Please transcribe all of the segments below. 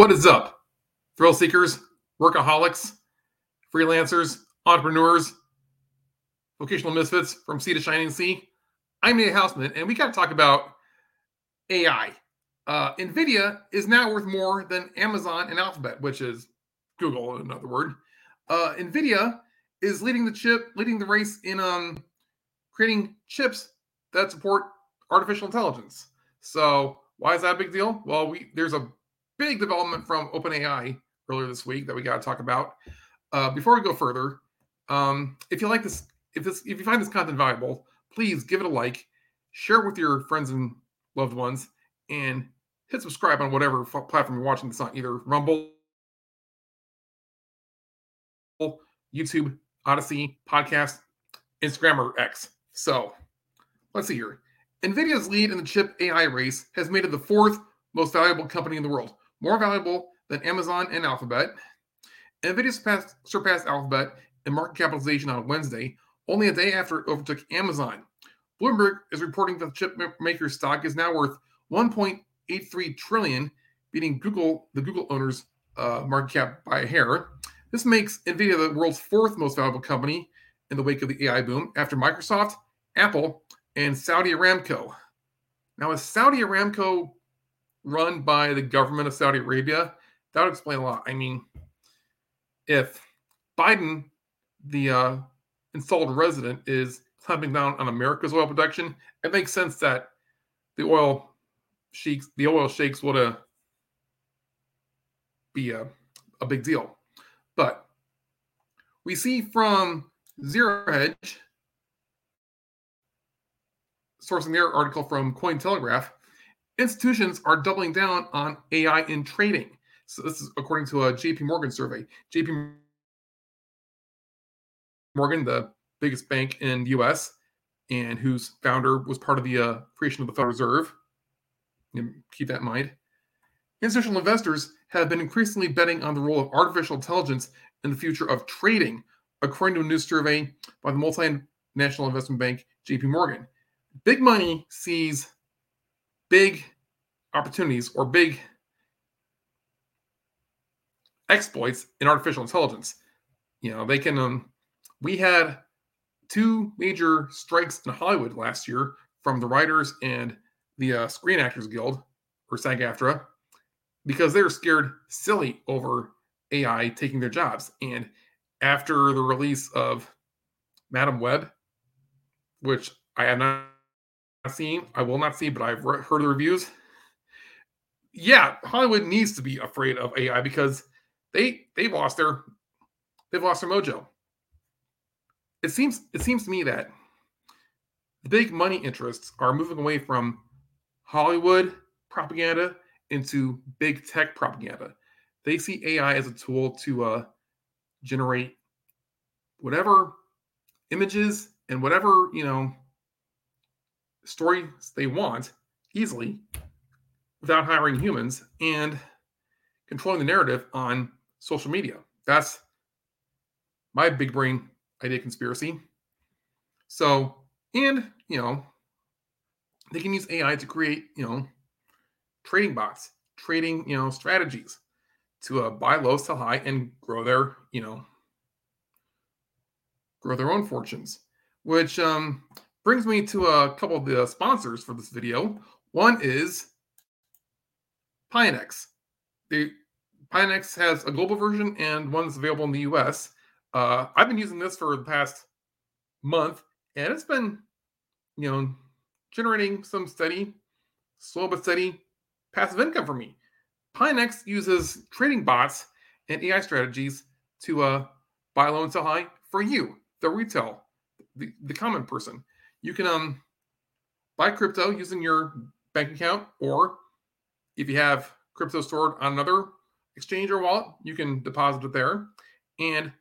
What is up, thrill seekers, workaholics, freelancers, entrepreneurs, vocational misfits from sea to shining sea? I'm Nate Houstman, and we got to talk about AI. Uh, NVIDIA is now worth more than Amazon and Alphabet, which is Google, in another word. Uh, NVIDIA is leading the chip, leading the race in um, creating chips that support artificial intelligence. So why is that a big deal? Well, we there's a big development from OpenAI earlier this week that we got to talk about. Uh, before we go further, um, if you like this, if this, if you find this content valuable, please give it a like, share it with your friends and loved ones, and hit subscribe on whatever platform you're watching this on, either Rumble, YouTube, Odysee, Podcast, Instagram, or X. So let's see here. NVIDIA's lead in the chip AI race has made it the fourth most valuable company in the world more valuable than Amazon and Alphabet. NVIDIA surpassed, surpassed Alphabet in market capitalization on Wednesday, only a day after it overtook Amazon. Bloomberg is reporting that the chip maker's stock is now worth 1.83 trillion, beating Google, the Google owner's uh, market cap by a hair. This makes Nvidia the world's fourth most valuable company in the wake of the AI boom, after Microsoft, Apple, and Saudi Aramco. Now, is Saudi Aramco run by the government of Saudi Arabia, that would explain a lot. I mean, if Biden, the uh, installed resident, is clamping down on America's oil production, it makes sense that the oil sheiks, the oil sheiks would uh, be a, a big deal. But we see from Zero Hedge, sourcing their article from Cointelegraph, institutions are doubling down on AI in trading. So this is according to a JP Morgan survey. JP Morgan, the biggest bank in the US and whose founder was part of the uh, creation of the Federal Reserve. keep that in mind. Institutional investors have been increasingly betting on the role of artificial intelligence in the future of trading, according to a new survey by the multinational investment bank JP Morgan. Big money sees big opportunities or big exploits in artificial intelligence. You know, they can. Um, we had two major strikes in Hollywood last year from the writers and the uh, Screen Actors Guild or SAG-AFTRA because they were scared silly over AI taking their jobs. And after the release of Madame Web, which I have not seen. I will not see, but I've re- heard the reviews. Yeah, Hollywood needs to be afraid of AI because they they've lost their they've lost their mojo. It seems it seems to me that the big money interests are moving away from Hollywood propaganda into big tech propaganda. They see AI as a tool to uh, generate whatever images and whatever you know stories they want easily without hiring humans and controlling the narrative on social media. That's my big brain idea conspiracy. So, and, you know, they can use AI to create, you know, trading bots, trading, you know, strategies to uh, buy low, sell high, and grow their, you know, grow their own fortunes. Which um, brings me to a couple of the sponsors for this video. One is Pionex. The Pionex has a global version and one that's available in the US. Uh, I've been using this for the past month, and it's been, you know, generating some steady, slow but steady passive income for me. Pionex uses trading bots and AI strategies to uh, buy low and sell high for you, the retail, the, the common person. You can um buy crypto using your bank account, or if you have crypto stored on another exchange or wallet, you can deposit it there. And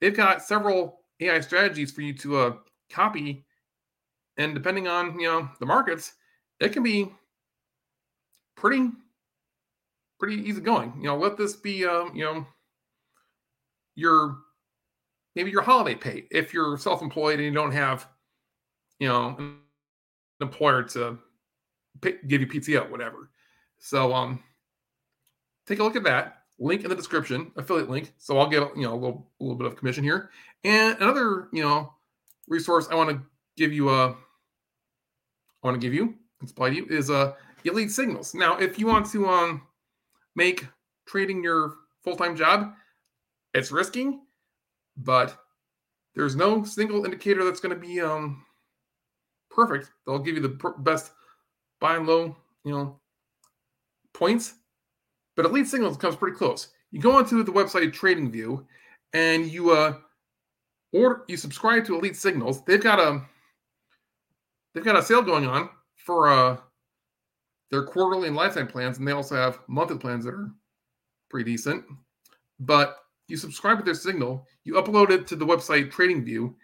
they've got several AI strategies for you to uh, copy. And depending on you know the markets, it can be pretty pretty easy going. You know, let this be um, you know your maybe your holiday pay if you're self-employed and you don't have you know, an employer to give you PTO, whatever. So, um, take a look at that. Link in the description, affiliate link. So I'll get you know a little, a little bit of commission here. And another you know resource I want to give you a I want to give you supply to you is uh elite signals. Now, if you want to um make trading your full-time job, it's risky, but there's no single indicator that's going to be um perfect. They'll give you the per- best buy and low, you know, points. But Elite Signals comes pretty close. You go onto the website TradingView and you uh order you subscribe to Elite Signals. They've got a they've got a sale going on for uh their quarterly and lifetime plans, and they also have monthly plans that are pretty decent. But you subscribe to their signal, you upload it to the website TradingView,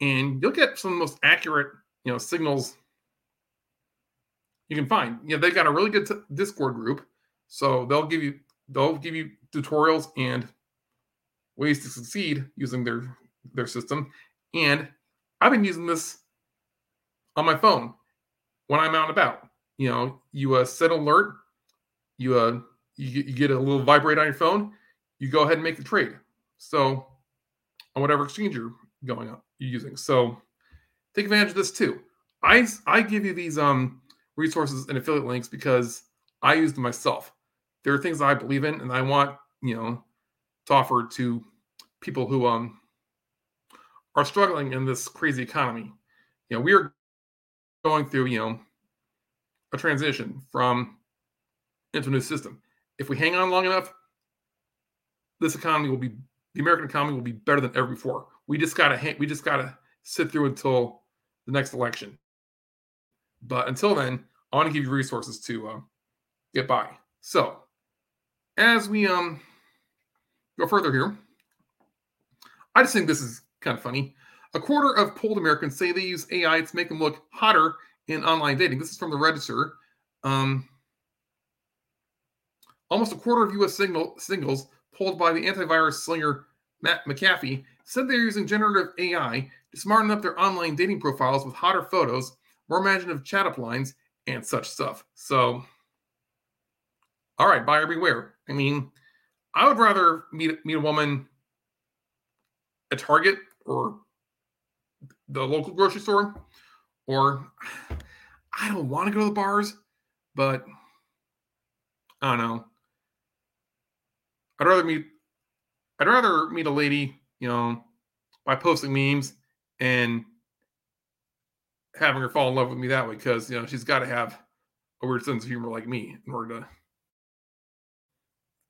and you'll get some of the most accurate, you know, signals you can find. You know, they've got a really good t- Discord group, so they'll give you they'll give you tutorials and ways to succeed using their their system. And I've been using this on my phone when I'm out and about. You know, you uh, set alert, you uh, you, you get a little vibrate on your phone, you go ahead and make the trade. So on whatever exchange you're going on you're using. So take advantage of this too. I I give you these um resources and affiliate links because I use them myself. There are things I believe in and I want, you know, to offer to people who um are struggling in this crazy economy. You know, we are going through, you know, a transition from into a new system. If we hang on long enough, this economy will be the American economy will be better than ever before. We just gotta we just gotta sit through until the next election. But until then, I want to give you resources to uh, get by. So, as we um go further here, I just think this is kind of funny. A quarter of polled Americans say they use AI to make them look hotter in online dating. This is from the Register. Um, almost a quarter of U.S. Signal, singles polled by the antivirus slinger Matt McAfee said they're using generative AI smarten up their online dating profiles with hotter photos, more imaginative chat up lines, and such stuff. So, all right, buyer beware. I mean, I would rather meet meet a woman at Target or the local grocery store, or I don't want to go to the bars, but I don't know. I'd rather meet I'd rather meet a lady, you know, by posting memes and having her fall in love with me that way because you know she's got to have a weird sense of humor like me in order to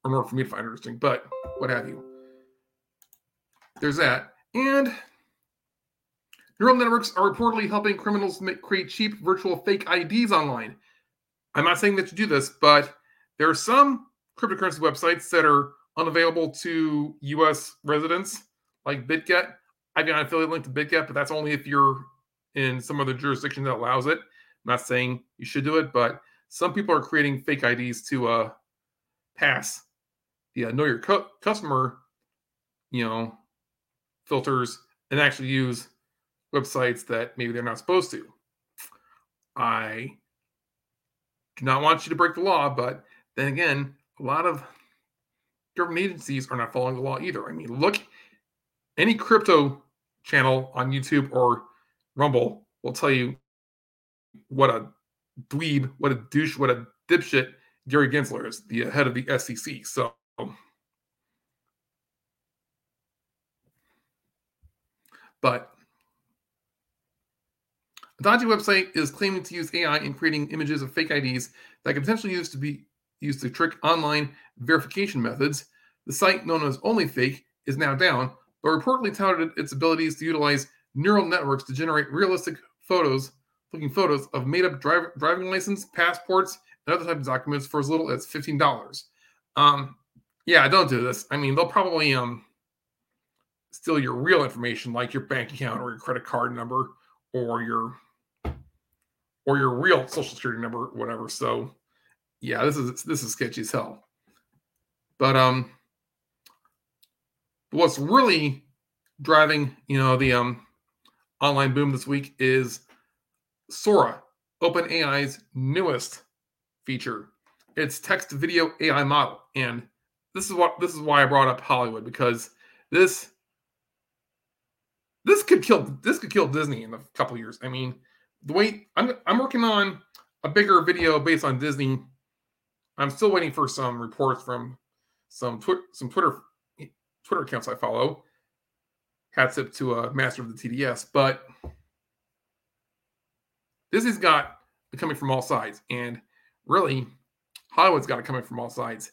in order for me to find her interesting but what have you. There's that and neural networks are reportedly helping criminals make, create cheap virtual fake ids online. I'm not saying that you do this but there are some cryptocurrency websites that are unavailable to us residents like bitget i've got an affiliate link to bitget but that's only if you're in some other jurisdiction that allows it. I'm not saying you should do it, but some people are creating fake IDs to uh, pass the uh, know your cu- customer, you know, filters and actually use websites that maybe they're not supposed to. I do not want you to break the law, but then again, a lot of government agencies are not following the law either. I mean, look, any crypto channel on YouTube or Rumble will tell you what a dweeb, what a douche, what a dipshit Gary Gensler is, the head of the SEC. So, but a dodgy website is claiming to use AI in creating images of fake IDs that can potentially to be used to trick online verification methods. The site, known as OnlyFake, is now down, but reportedly touted its abilities to utilize neural networks to generate realistic photos, looking photos of made up driving license, passports, and other types of documents for as little as $15. Um, yeah, don't do this. I mean, they'll probably um, steal your real information, like your bank account or your credit card number or your or your real social security number, whatever. So, yeah, this is this is sketchy as hell. But um, what's really driving, you know, the um online boom this week is Sora, OpenAI's newest feature. its text video AI model. And this is what this is why I brought up Hollywood because this this could kill this could kill Disney in a couple years. I mean, the way I'm I'm working on a bigger video based on Disney. I'm still waiting for some reports from some twi- some Twitter Twitter accounts I follow. Hats up to a master of the TDS, but this has got coming from all sides, and really, Hollywood's got it coming from all sides.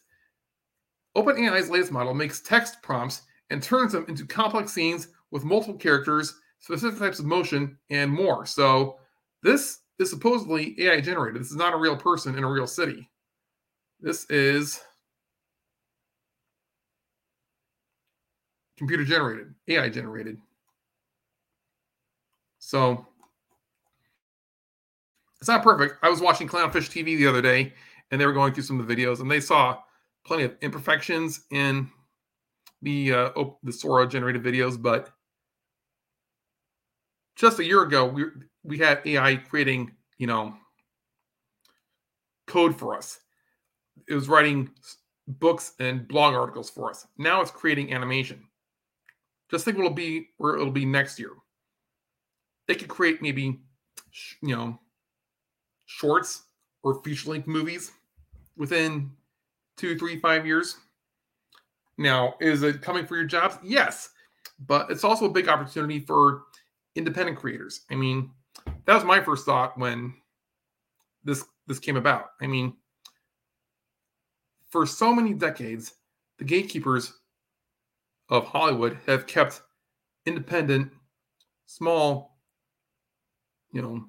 OpenAI's latest model makes text prompts and turns them into complex scenes with multiple characters, specific types of motion, and more. So this is supposedly AI generated. This is not a real person in a real city. This is computer generated, AI generated. So it's not perfect. I was watching Clownfish TV the other day, and they were going through some of the videos, and they saw plenty of imperfections in the uh, oh, the Sora generated videos. But just a year ago, we we had AI creating, you know, code for us. It was writing books and blog articles for us. Now it's creating animation. Just think it'll be where it'll be next year. They could create maybe, you know, shorts or feature length movies within two, three, five years. Now, is it coming for your jobs? Yes, but it's also a big opportunity for independent creators. I mean, that was my first thought when this this came about. I mean, for so many decades, the gatekeepers of Hollywood have kept independent, small, you know,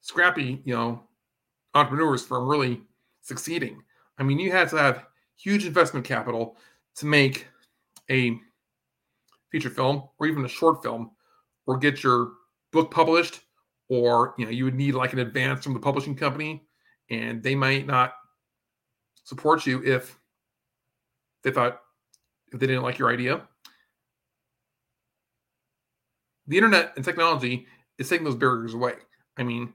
scrappy, you know, entrepreneurs from really succeeding. I mean, you had to have huge investment capital to make a feature film or even a short film or get your book published or you know you would need like an advance from the publishing company and they might not support you if they thought if they didn't like your idea. The internet and technology is taking those barriers away. I mean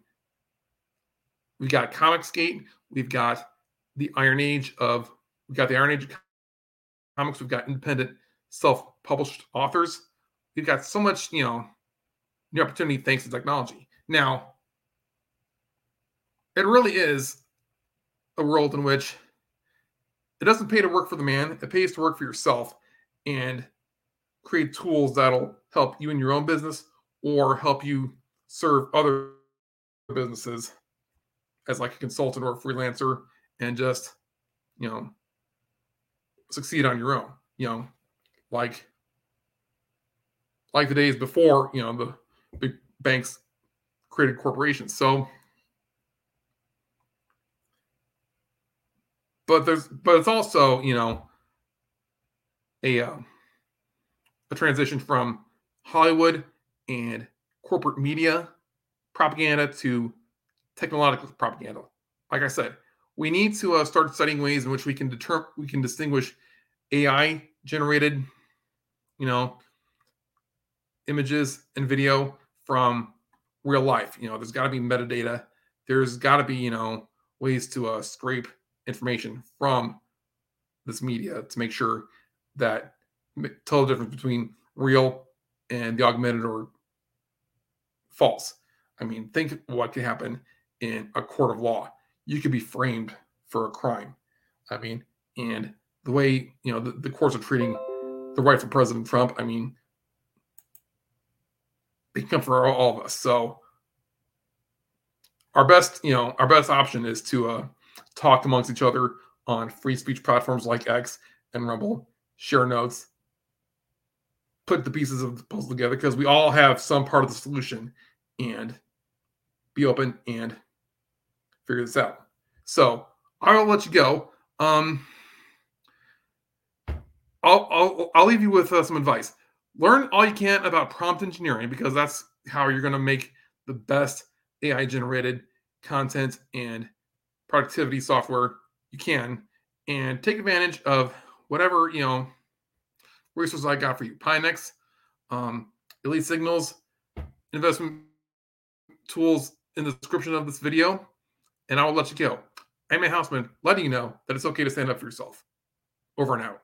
we've got comicsgate we've got the iron age of we've got the iron age comics we've got independent self-published authors. We've got so much you know new opportunity thanks to technology. Now, it really is a world in which it doesn't pay to work for the man, it pays to work for yourself and create tools that'll help you in your own business or help you serve other businesses as like a consultant or a freelancer and just, you know, succeed on your own, you know, like like the days before, you know, the big banks created corporations. So, but there's, but it's also, you know, a uh, a transition from Hollywood and corporate media propaganda to technological propaganda. Like I said, we need to uh, start studying ways in which we can determine we can distinguish AI generated, you know, images and video from real life. You know, there's got to be metadata. There's got to be, you know, ways to uh, scrape information from this media to make sure that tell the difference between real and the augmented or false. I mean, think what could happen in a court of law. You could be framed for a crime. I mean, and the way you know the, the courts are treating the right for President Trump. I mean, they come for all of us. So our best, you know, our best option is to uh, talk amongst each other on free speech platforms like X and Rumble, share notes, put the pieces of the puzzle together because we all have some part of the solution and be open and figure this out. So I'll let you go. Um, I'll, I'll, I'll leave you with uh, some advice learn all you can about prompt engineering because that's how you're going to make the best AI generated content and productivity software you can and take advantage of whatever, you know, resources I got for you. Pionex, um, Elite Signals, investment tools in the description of this video, and I will let you go. I'm a Houstman letting you know that it's okay to stand up for yourself. Over and out.